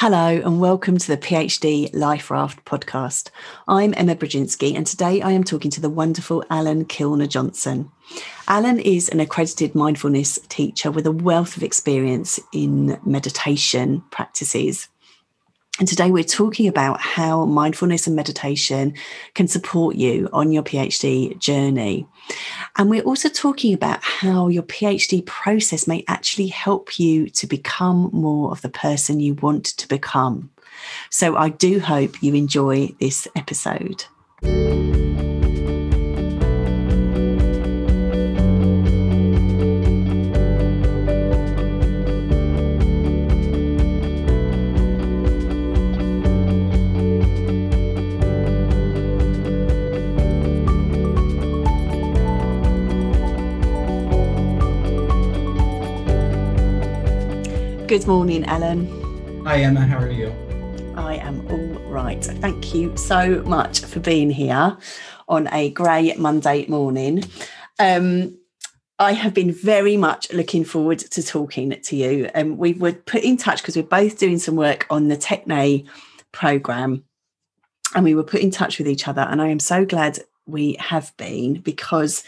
Hello, and welcome to the PhD Life Raft podcast. I'm Emma Brzezinski, and today I am talking to the wonderful Alan Kilner Johnson. Allan is an accredited mindfulness teacher with a wealth of experience in meditation practices. And today we're talking about how mindfulness and meditation can support you on your PhD journey. And we're also talking about how your PhD process may actually help you to become more of the person you want to become. So I do hope you enjoy this episode. Good morning, Allan. Hi, Emma. How are you? I am all right. Thank you so much for being here on a grey Monday morning. Um, I have been very much looking forward to talking to you. And um, we were put in touch because we're both doing some work on the Techne program, and we were put in touch with each other. And I am so glad we have been because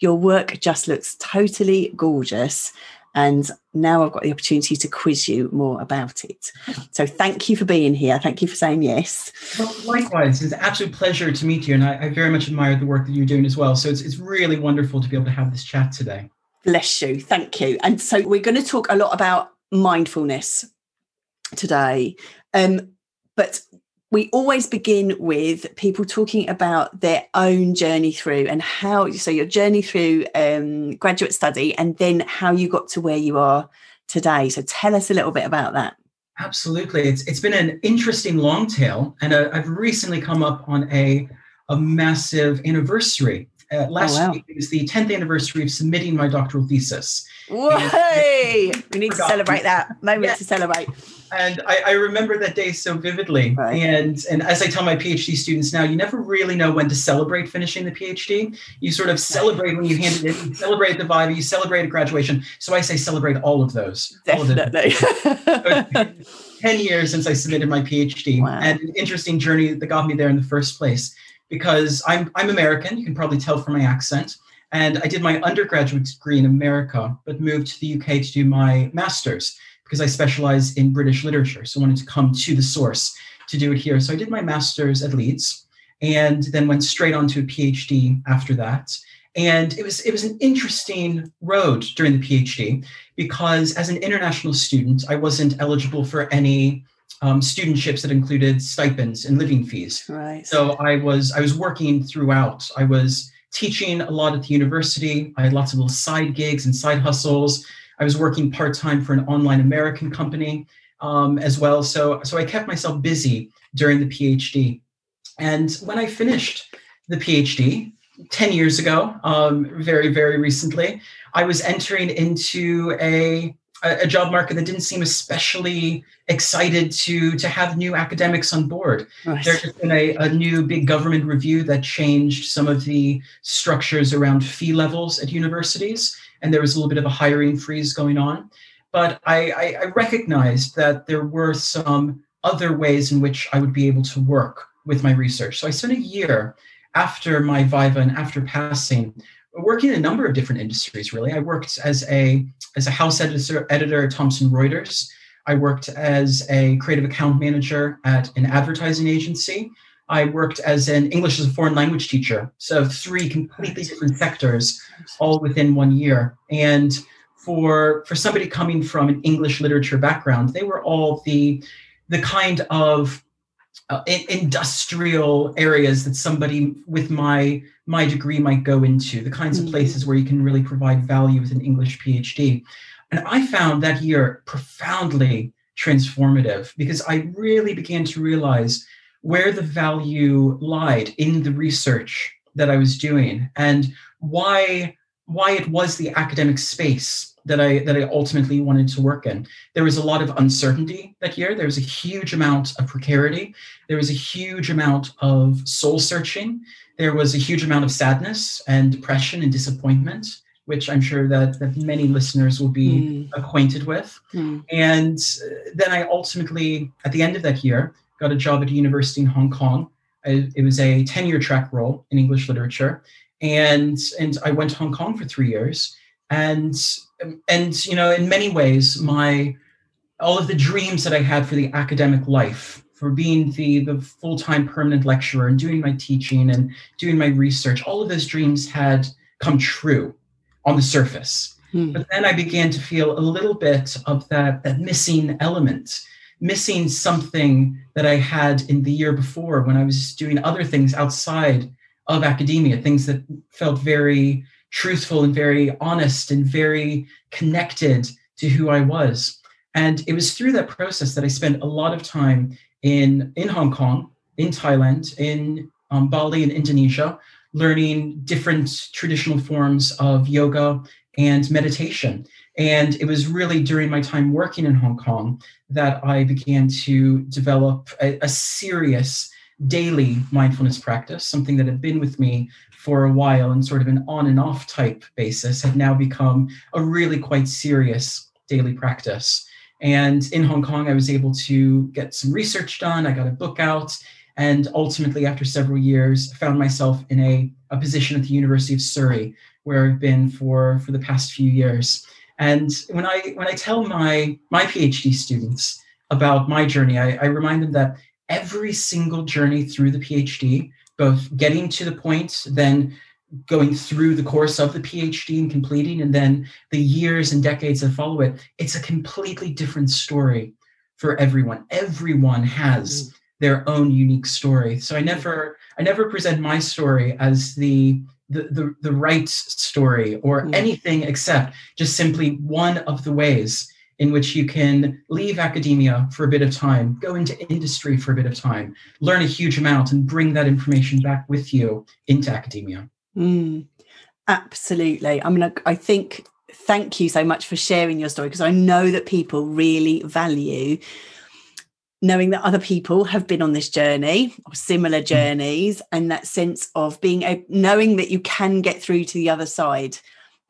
your work just looks totally gorgeous and now I've got the opportunity to quiz you more about it. So thank you for being here. Thank you for saying yes. Well, likewise, it's an absolute pleasure to meet you. And I, I very much admire the work that you're doing as well. So it's, it's really wonderful to be able to have this chat today. Bless you. Thank you. And so we're going to talk a lot about mindfulness today. Um, but we always begin with people talking about their own journey through and how so your journey through um, graduate study and then how you got to where you are today so tell us a little bit about that absolutely it's it's been an interesting long tail and uh, i've recently come up on a a massive anniversary uh, last oh, wow. week was the 10th anniversary of submitting my doctoral thesis. Whoa! we need to celebrate that moment yeah. to celebrate. And I, I, remember that day so vividly. Right. And and as I tell my PhD students now, you never really know when to celebrate finishing the PhD. You sort of celebrate when you hand it in, you celebrate the viva, you celebrate a graduation. So I say celebrate all of those. Definitely. Of 10 years since I submitted my PhD wow. and an interesting journey that got me there in the first place because I'm, I'm American, you can probably tell from my accent. And I did my undergraduate degree in America, but moved to the UK to do my master's because I specialize in British literature. So I wanted to come to the source to do it here. So I did my master's at Leeds and then went straight on to a PhD after that. And it was it was an interesting road during the PhD because as an international student, I wasn't eligible for any um, studentships that included stipends and living fees. Right. So I was I was working throughout. I was teaching a lot at the university. I had lots of little side gigs and side hustles. I was working part time for an online American company um, as well. So so I kept myself busy during the PhD. And when I finished the PhD, 10 years ago, um, very, very recently, I was entering into a a, job market that didn't seem especially excited to to have new academics on board. Right. There's been a, a new big government review that changed some of the structures around fee levels at universities, and there was a little bit of a hiring freeze going on. But I, I, I recognized that there were some other ways in which I would be able to work with my research. So I spent a year after my Viva and after passing working in a number of different industries really i worked as a as a house editor editor at thomson reuters i worked as a creative account manager at an advertising agency i worked as an english as a foreign language teacher. So three completely different sectors all within one year. And for for somebody coming from an english literature background they were all the the kind of uh, industrial areas that somebody with my my degree might go into the kinds of mm-hmm. places where you can really provide value with an english phd and i found that year profoundly transformative because i really began to realize where the value lied in the research that i was doing and why why it was the academic space that I that I ultimately wanted to work in. There was a lot of uncertainty that year. There was a huge amount of precarity. There was a huge amount of soul searching. There was a huge amount of sadness and depression and disappointment. which I'm sure that, that many listeners will be mm. acquainted with. Mm. And uh, then I ultimately, at the end of that year, got a job at a university in Hong Kong. I, it was a tenure track role in English literature. And, and I went to Hong Kong for three years. And, and, you know, in many ways, my, all of the dreams that I had for the academic life for being the, the full-time permanent lecturer and doing my teaching and doing my research all of those dreams had come true on the surface hmm. but then i began to feel a little bit of that that missing element missing something that i had in the year before when i was doing other things outside of academia things that felt very truthful and very honest and very connected to who i was. And it was through that process that i spent a lot of time in in Hong Kong, in Thailand, in um, Bali, in Indonesia, learning different traditional forms of yoga and meditation. And it was really during my time working in Hong Kong that I began to develop a, a serious daily mindfulness practice, something that had been with me for a while and sort of an on and off type basis, had now become a really quite serious daily practice. And in Hong Kong, I was able to get some research done. I got a book out. And ultimately, after several years, found myself in a, a position at the University of Surrey, where I've been for, for the past few years. And when I when I tell my my PhD students about my journey, I, I remind them that every single journey through the PhD, both getting to the point, then going through the course of the PhD and completing, and then the years and decades that follow it, it's a completely different story for everyone. Everyone has mm. their own unique story. So I never, I never present my story as the the the, the right story or mm. anything except just simply one of the ways in which you can leave academia for a bit of time, go into industry for a bit of time, learn a huge amount, and bring that information back with you into academia. Mm, absolutely. I mean, I, think thank you so much for sharing your story because I know that people really value knowing that other people have been on this journey or similar mm. journeys and that sense of being a, knowing that you can get through to the other side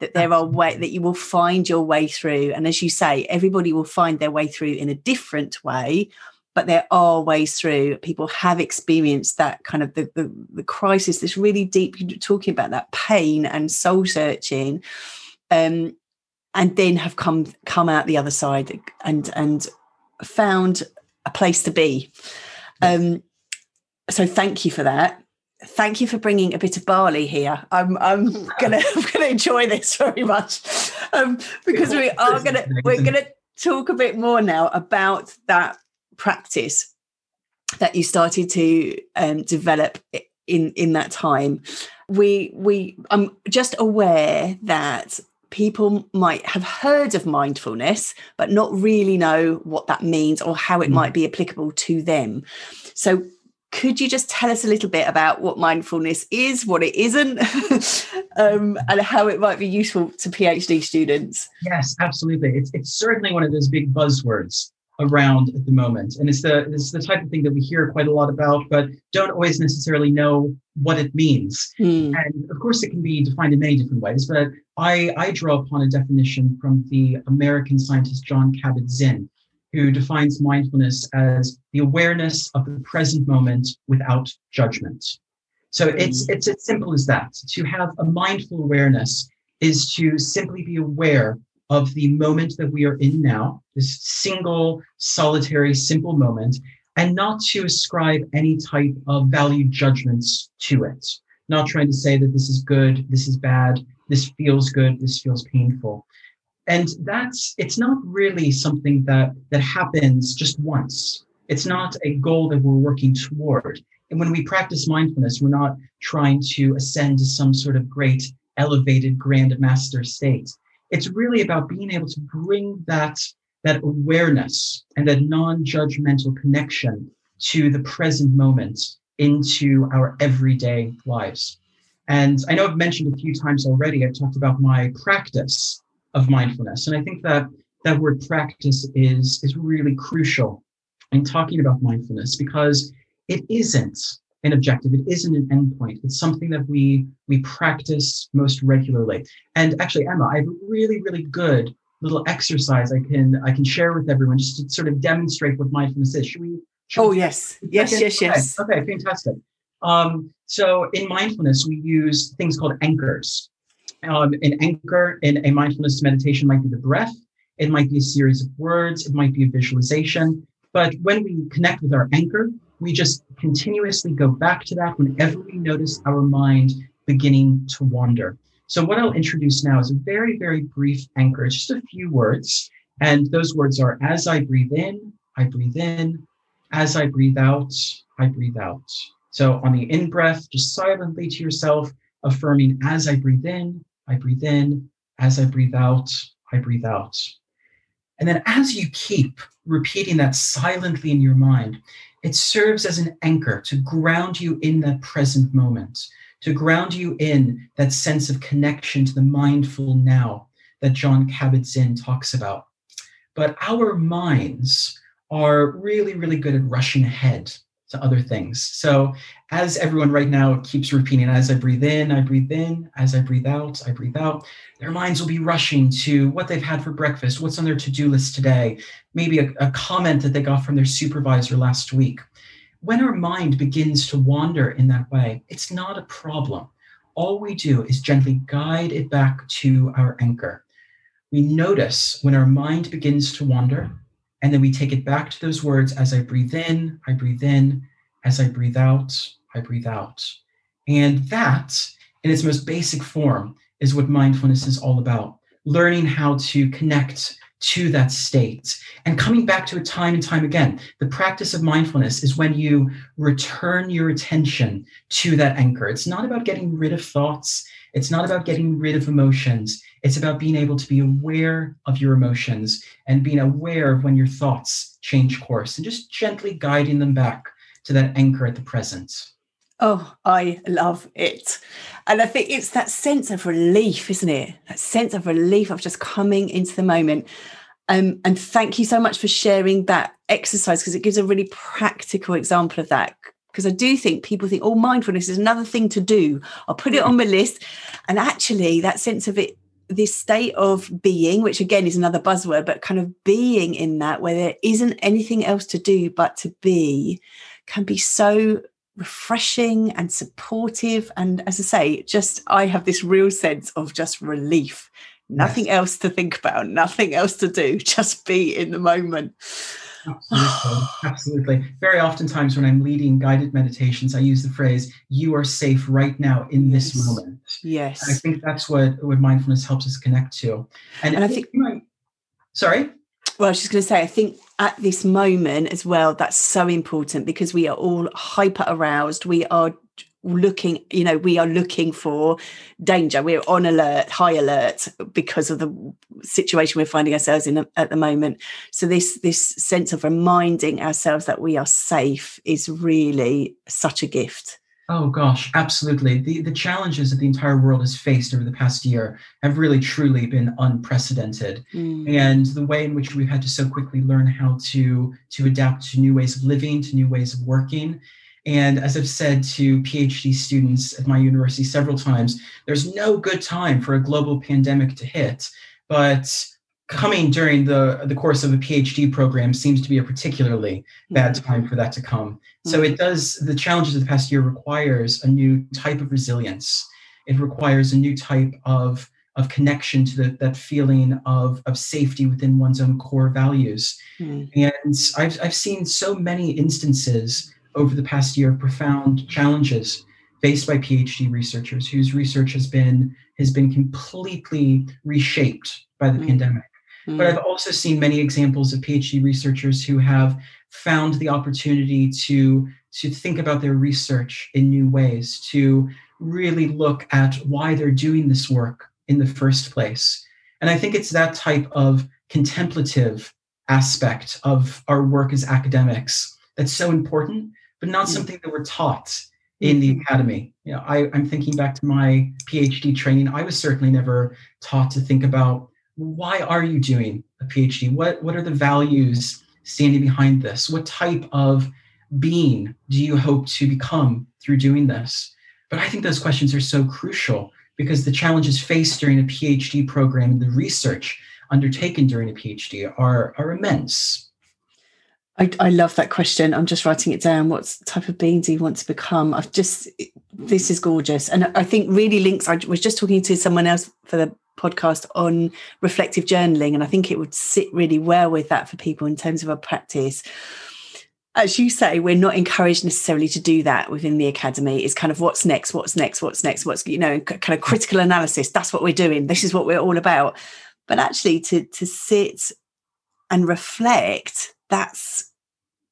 that there are way that you will find your way through and as you say everybody will find their way through in a different way but there are ways through. People have experienced that kind of the, the, the crisis, this really deep, talking about that pain and soul searching, um, and then have come come out the other side and and found a place to be. Um, so thank you for that. Thank you for bringing a bit of Bali here. I'm I'm gonna I'm gonna enjoy this very much um, because we are gonna we're gonna talk a bit more now about that practice that you started to um, develop in in that time we we i'm just aware that people might have heard of mindfulness but not really know what that means or how it mm. might be applicable to them so could you just tell us a little bit about what mindfulness is what it isn't um, and how it might be useful to phd students yes absolutely it's, it's certainly one of those big buzzwords around at the moment. And it's the it's the type of thing that we hear quite a lot about, but don't always necessarily know what it means. Mm. And of course, it can be defined in many different ways. But I I draw upon a definition from the American scientist Jon Kabat-Zinn, who defines mindfulness as the awareness of the present moment without judgment. So it's it's as simple as that. To have a mindful awareness is to simply be aware of the moment that we are in now, this single, solitary, simple moment, and not to ascribe any type of value judgments to it. Not trying to say that this is good, this is bad, this feels good, this feels painful. And that's it's not really something that that happens just once. It's not a goal that we're working toward. And when we practice mindfulness, we're not trying to ascend to some sort of great elevated grand master state it's really about being able to bring that that awareness and that non-judgmental connection to the present moment into our everyday lives. And I know I've mentioned a few times already, I've talked about my practice of mindfulness. And I think that that word practice is, is really crucial in talking about mindfulness because it isn't an objective. It isn't an endpoint. It's something that we we practice most regularly. And actually, Emma, I have a really, really good little exercise I can I can share with everyone just to sort of demonstrate what mindfulness is. Should we? Oh yes, yes, yes, yes. Okay, okay fantastic. Um, so in mindfulness, we use things called anchors. Um, an anchor in a mindfulness meditation might be the breath. It might be a series of words. It might be a visualization. But when we connect with our anchor, we just continuously go back to that whenever we notice our mind beginning to wander. So, what I'll introduce now is a very, very brief anchor, just a few words. And those words are as I breathe in, I breathe in. As I breathe out, I breathe out. So, on the in breath, just silently to yourself, affirming as I breathe in, I breathe in. As I breathe out, I breathe out. And then as you keep repeating that silently in your mind, it serves as an anchor to ground you in that present moment, to ground you in that sense of connection to the mindful now that Jon Kabat-Zinn talks about. But our minds are really, really good at rushing ahead to other things. So, as everyone right now keeps repeating, as I breathe in, I breathe in, as I breathe out, I breathe out, their minds will be rushing to what they've had for breakfast, what's on their to do list today, maybe a, a comment that they got from their supervisor last week. When our mind begins to wander in that way, it's not a problem. All we do is gently guide it back to our anchor. We notice when our mind begins to wander, and then we take it back to those words as I breathe in, I breathe in, as I breathe out, I breathe out. And that, in its most basic form, is what mindfulness is all about learning how to connect to that state and coming back to it time and time again. The practice of mindfulness is when you return your attention to that anchor. It's not about getting rid of thoughts, it's not about getting rid of emotions. It's about being able to be aware of your emotions and being aware of when your thoughts change course and just gently guiding them back to that anchor at the present. Oh, I love it. And I think it's that sense of relief, isn't it? That sense of relief of just coming into the moment. Um, and thank you so much for sharing that exercise because it gives a really practical example of that. Because I do think people think, oh, mindfulness is another thing to do. I'll put it on my list. And actually, that sense of it this state of being, which again is another buzzword, but kind of being in that where there isn't anything else to do but to be, can be so refreshing and supportive. And as I say, just I have this real sense of just relief. Nothing yes. else to think about, nothing else to do, just be in the moment. Absolutely. Absolutely. Very oftentimes when I'm leading guided meditations, I use the phrase, you are safe right now in yes. this moment. Yes. And I think that's what, what mindfulness helps us connect to. And, and I think, might, sorry? Well, I was just going to say, I think at this moment as well, that's so important because we are all hyper aroused. We are looking you know we are looking for danger. We're on alert high alert because of the situation we're finding ourselves in at the moment. So this this sense of reminding ourselves that we are safe is really such a gift oh gosh absolutely the the challenges that the entire world has faced over the past year have really truly been unprecedented mm. and the way in which we've had to so quickly learn how to to adapt to new ways of living to new ways of working and as I've said to PhD students at my university several times, there's no good time for a global pandemic to hit. But coming during the, the course of a PhD program seems to be a particularly bad mm-hmm. time for that to come. So it does, the challenges of the past year requires a new type of resilience. It requires a new type of, of connection to the, that feeling of, of safety within one's own core values. Mm. And I've, I've seen so many instances over the past year of profound challenges faced by PhD researchers whose research has been has been completely reshaped by the mm. pandemic. Mm. But I've also seen many examples of PhD researchers who have found the opportunity to to think about their research in new ways, to really look at why they're doing this work in the first place. And I think it's that type of contemplative aspect of our work as academics that's so important but not hmm. something that we're taught in the academy. You know, I, I'm thinking back to my PhD training. I was certainly never taught to think about why are you doing a PhD? What what are the values standing behind this? What type of being do you hope to become through doing this? But I think those questions are so crucial because the challenges faced during a PhD program and the research undertaken during a PhD are, are immense. I, I love that question. I'm just writing it down. What type of being do you want to become? I've just, this is gorgeous. And I think really links. I was just talking to someone else for the podcast on reflective journaling, and I think it would sit really well with that for people in terms of a practice as you say, we're not encouraged necessarily to do that within the academy. It's kind of what's next, what's next, what's next, what's you know, kind of critical analysis. That's what we're doing. This is what we're all about. But actually, to to sit and reflect, that's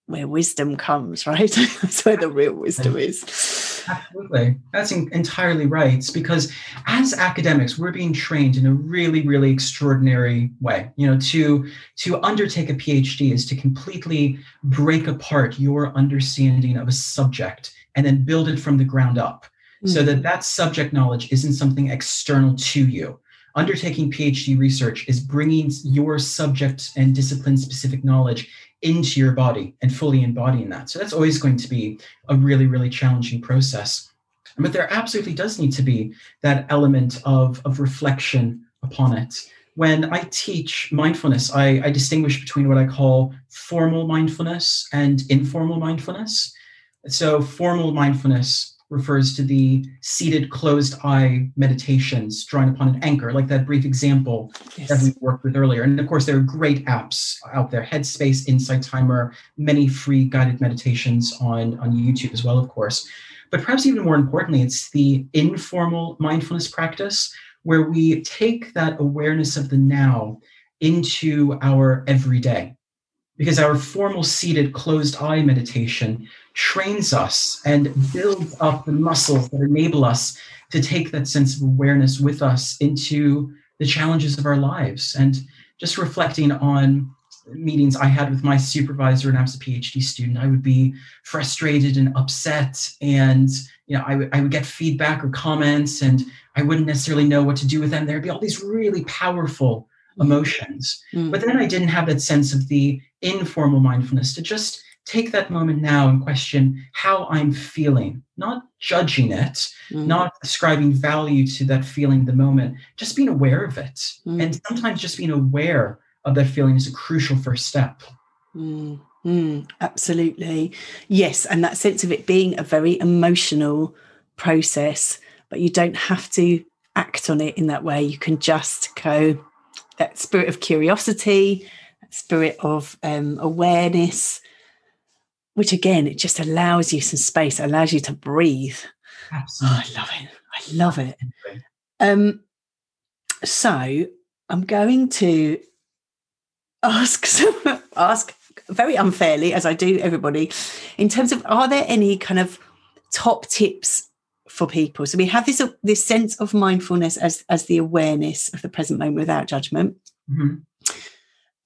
where wisdom comes, right? that's where the real wisdom is. Absolutely. That's in, entirely right. It's because as academics, we're being trained in a really, really extraordinary way. You know, to to undertake a PhD is to completely break apart your understanding of a subject and then build it from the ground up mm. so that that subject knowledge isn't something external to you undertaking PhD research is bringing your subject and discipline specific knowledge into your body and fully embodying that. So that's always going to be a really, really challenging process. But there absolutely does need to be that element of, of reflection upon it. When I teach mindfulness, I, I distinguish between what I call formal mindfulness and informal mindfulness. So, formal mindfulness refers to the seated closed eye meditations drawn upon an anchor, like that brief example yes. that we worked with earlier. And of course, there are great apps out there Headspace, Insight Timer, many free guided meditations on, on YouTube as well, of course. But perhaps even more importantly, it's the informal mindfulness practice where we take that awareness of the now into our everyday because our formal seated closed eye meditation trains us and builds up the muscles that enable us to take that sense of awareness with us into the challenges of our lives. And just reflecting on meetings I had with my supervisor and I was a PhD student, I would be frustrated and upset. And you know, I, w- I would get feedback or comments, and I wouldn't necessarily know what to do with them. There'd be all these really powerful mm. emotions. Mm. But then I didn't have that sense of the informal mindfulness to just take that moment now and question how I'm feeling, not judging it, mm-hmm. not ascribing value to that feeling the moment, just being aware of it. Mm-hmm. And sometimes just being aware of that feeling is a crucial first step. Mm-hmm. Absolutely. Yes. And that sense of it being a very emotional process, but you don't have to act on it in that way. You can just go, that spirit of curiosity, spirit of um, awareness, which again, it just allows you some space, allows you to breathe. Absolutely. Oh, I love it. I love it. Um, so I'm going to ask ask very unfairly, as I do everybody, in terms of are there any kind of top tips for people? So we have this this sense of mindfulness as as the awareness of the present moment without judgment. Mm-hmm.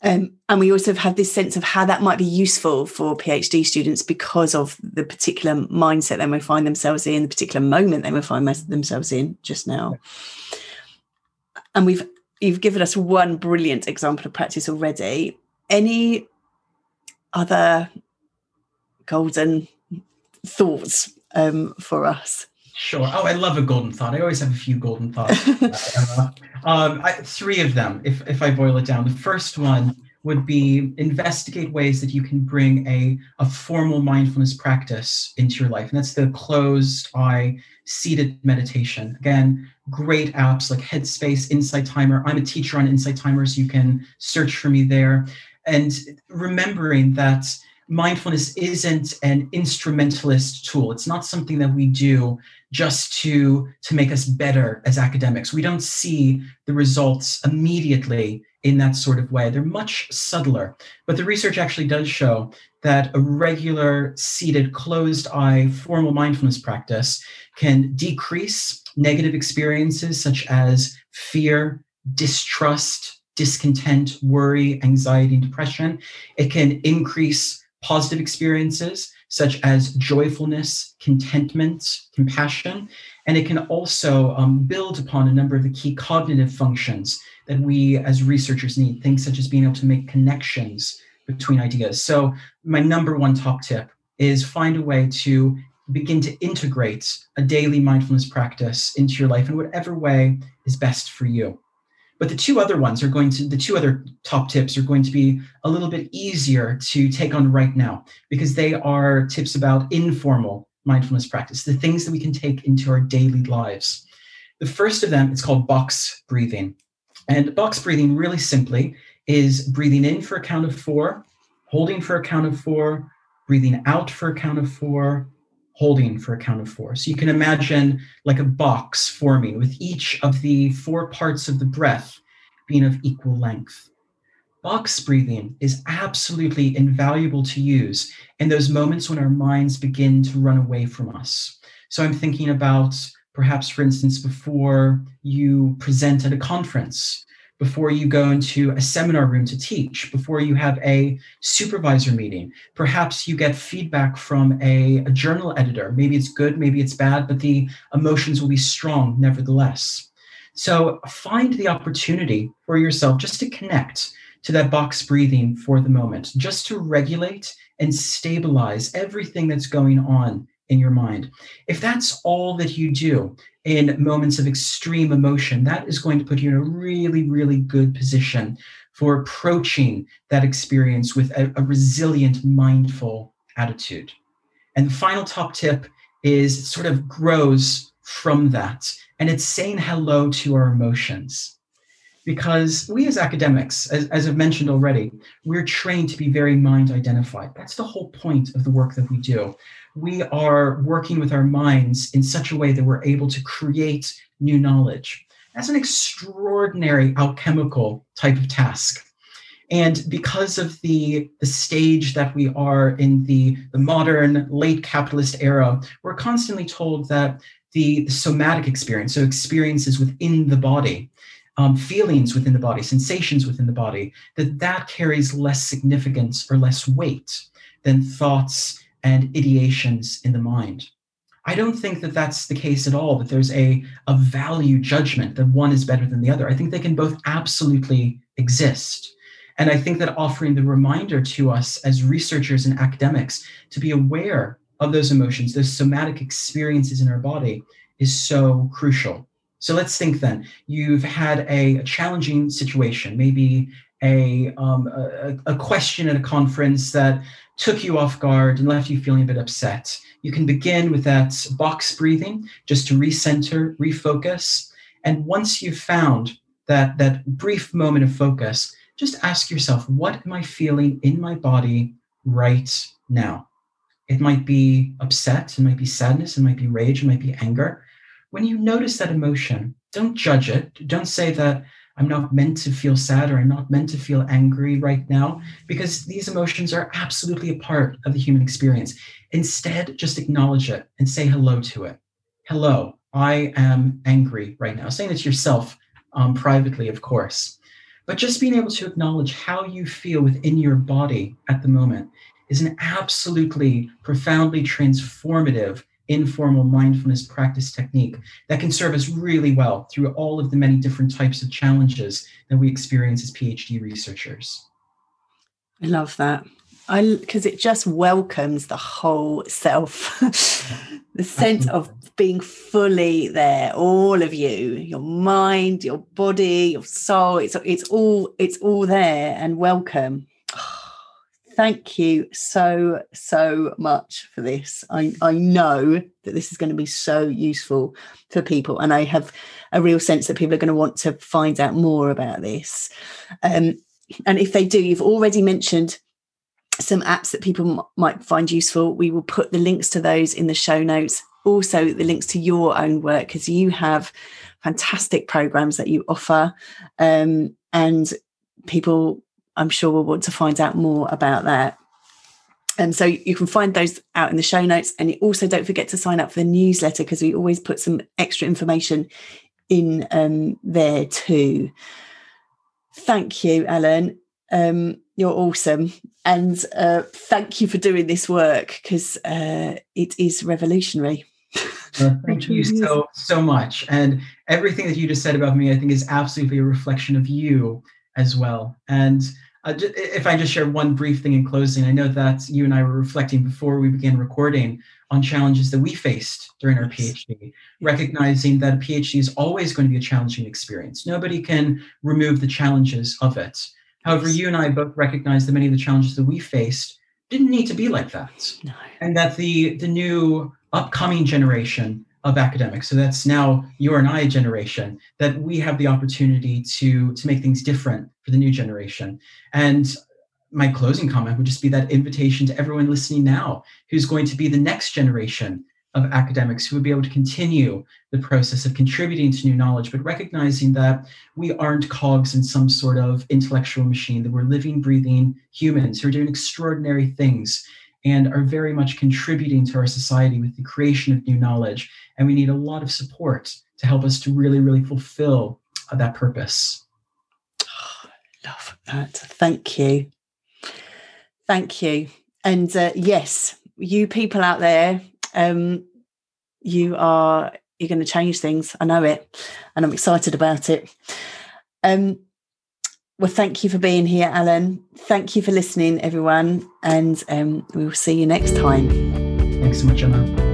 Um, and we also have this sense of how that might be useful for PhD students because of the particular mindset they may find themselves in, the particular moment they may find themselves in just now. And we've you've given us one brilliant example of practice already. Any other golden thoughts um, for us? Sure. Oh, I love a golden thought. I always have a few golden thoughts. um, I, three of them, if, if I boil it down. The first one would be investigate ways that you can bring a, a formal mindfulness practice into your life. And that's the closed eye, seated meditation. Again, great apps like Headspace, Insight Timer. I'm a teacher on Insight Timer, so you can search for me there. And remembering that mindfulness isn't an instrumentalist tool. It's not something that we do just to to make us better as academics. We don't see the results immediately in that sort of way. They're much subtler. But the research actually does show that a regular seated closed eye formal mindfulness practice can decrease negative experiences such as fear distrust discontent worry anxiety and depression. It can increase positive experiences such as joyfulness, contentment, compassion. And it can also um, build upon a number of the key cognitive functions that we as researchers need, things such as being able to make connections between ideas. So, my number one top tip is find a way to begin to integrate a daily mindfulness practice into your life in whatever way is best for you. But the two other ones are going to, the two other top tips are going to be a little bit easier to take on right now because they are tips about informal mindfulness practice, the things that we can take into our daily lives. The first of them is called box breathing. And box breathing, really simply, is breathing in for a count of four, holding for a count of four, breathing out for a count of four, holding for a count of four. So you can imagine like a box forming with each of the four parts of the breath being of equal length. Box breathing is absolutely invaluable to use in those moments when our minds begin to run away from us. So I'm thinking about perhaps, for instance, before you present at a conference before you go into a seminar room to teach, before you have a supervisor meeting. Perhaps you get feedback from a, a, journal editor. Maybe it's good, maybe it's bad, but the emotions will be strong nevertheless. So find the opportunity for yourself just to connect to that box breathing for the moment, just to regulate and stabilize everything that's going on in your mind. If that's all that you do in moments of extreme emotion, that is going to put you in a really, really good position for approaching that experience with a, a resilient, mindful attitude. And the final top tip is sort of grows from that, and it's saying hello to our emotions because we as academics, as, as, I've mentioned already, we're trained to be very mind identified. That's the whole point of the work that we do. We are working with our minds in such a way that we're able to create new knowledge. That's an extraordinary alchemical type of task. And because of the, the stage that we are in the, the modern late capitalist era, we're constantly told that the, somatic experience, so experiences within the body, um, feelings within the body, sensations within the body, that that carries less significance or less weight than thoughts and ideations in the mind. I don't think that that's the case at all, that there's a, a value judgment that one is better than the other. I think they can both absolutely exist. And I think that offering the reminder to us as researchers and academics to be aware of those emotions, those somatic experiences in our body, is so crucial. So let's think then. You've had a, a challenging situation, maybe a, um, a, a question at a conference that took you off guard and left you feeling a bit upset. You can begin with that box breathing just to recenter, refocus. And once you've found that, that brief moment of focus, just ask yourself, what am I feeling in my body right now? It might be upset, it might be sadness, it might be rage, it might be anger when you notice that emotion, don't judge it. Don't say that I'm not meant to feel sad or I'm not meant to feel angry right now, because these emotions are absolutely a part of the human experience. Instead, just acknowledge it and say hello to it. Hello, I am angry right now. Saying it to yourself um, privately, of course. But just being able to acknowledge how you feel within your body at the moment is an absolutely profoundly transformative informal mindfulness practice technique that can serve us really well through all of the many different types of challenges that we experience as PhD researchers. I love that. I because it just welcomes the whole self, the sense of being fully there, all of you, your mind, your body, your soul. It's it's all it's all there and welcome thank you so so much for this. I i know that this is going to be so useful for people and i have a real sense that people are going to want to find out more about this. Um, and if they do you've already mentioned some apps that people m- might find useful. We will put the links to those in the show notes. Also the links to your own work because you have fantastic programs that you offer um, and people I'm sure we'll want to find out more about that. And so you can find those out in the show notes. And also don't forget to sign up for the newsletter because we always put some extra information in um, there too. Thank you, Allan. Um, you're awesome. And uh, thank you for doing this work because uh, it is revolutionary. thank you so, so much. And everything that you just said about me, I think, is absolutely a reflection of you as well. And uh, if I just share one brief thing in closing, I know that you and I were reflecting before we began recording on challenges that we faced during our PhD, recognizing that a PhD is always going to be a challenging experience. Nobody can remove the challenges of it. However, you and I both recognize that many of the challenges that we faced didn't need to be like that. No. And that the the new upcoming generation of academics, so that's now your and I generation, that we have the opportunity to, to make things different for the new generation. And my closing comment would just be that invitation to everyone listening now who's going to be the next generation of academics who would be able to continue the process of contributing to new knowledge, but recognizing that we aren't cogs in some sort of intellectual machine, that we're living, breathing humans who are doing extraordinary things and are very much contributing to our society with the creation of new knowledge. And we need a lot of support to help us to really, really fulfill uh, that purpose. Oh, love that. Thank you. Thank you. And uh, yes, you people out there, um, you are you're going to change things. I know it, and I'm excited about it. Um, well, thank you for being here, Allan. Thank you for listening, everyone, and um, we will see you next time. Thanks so much, Emma.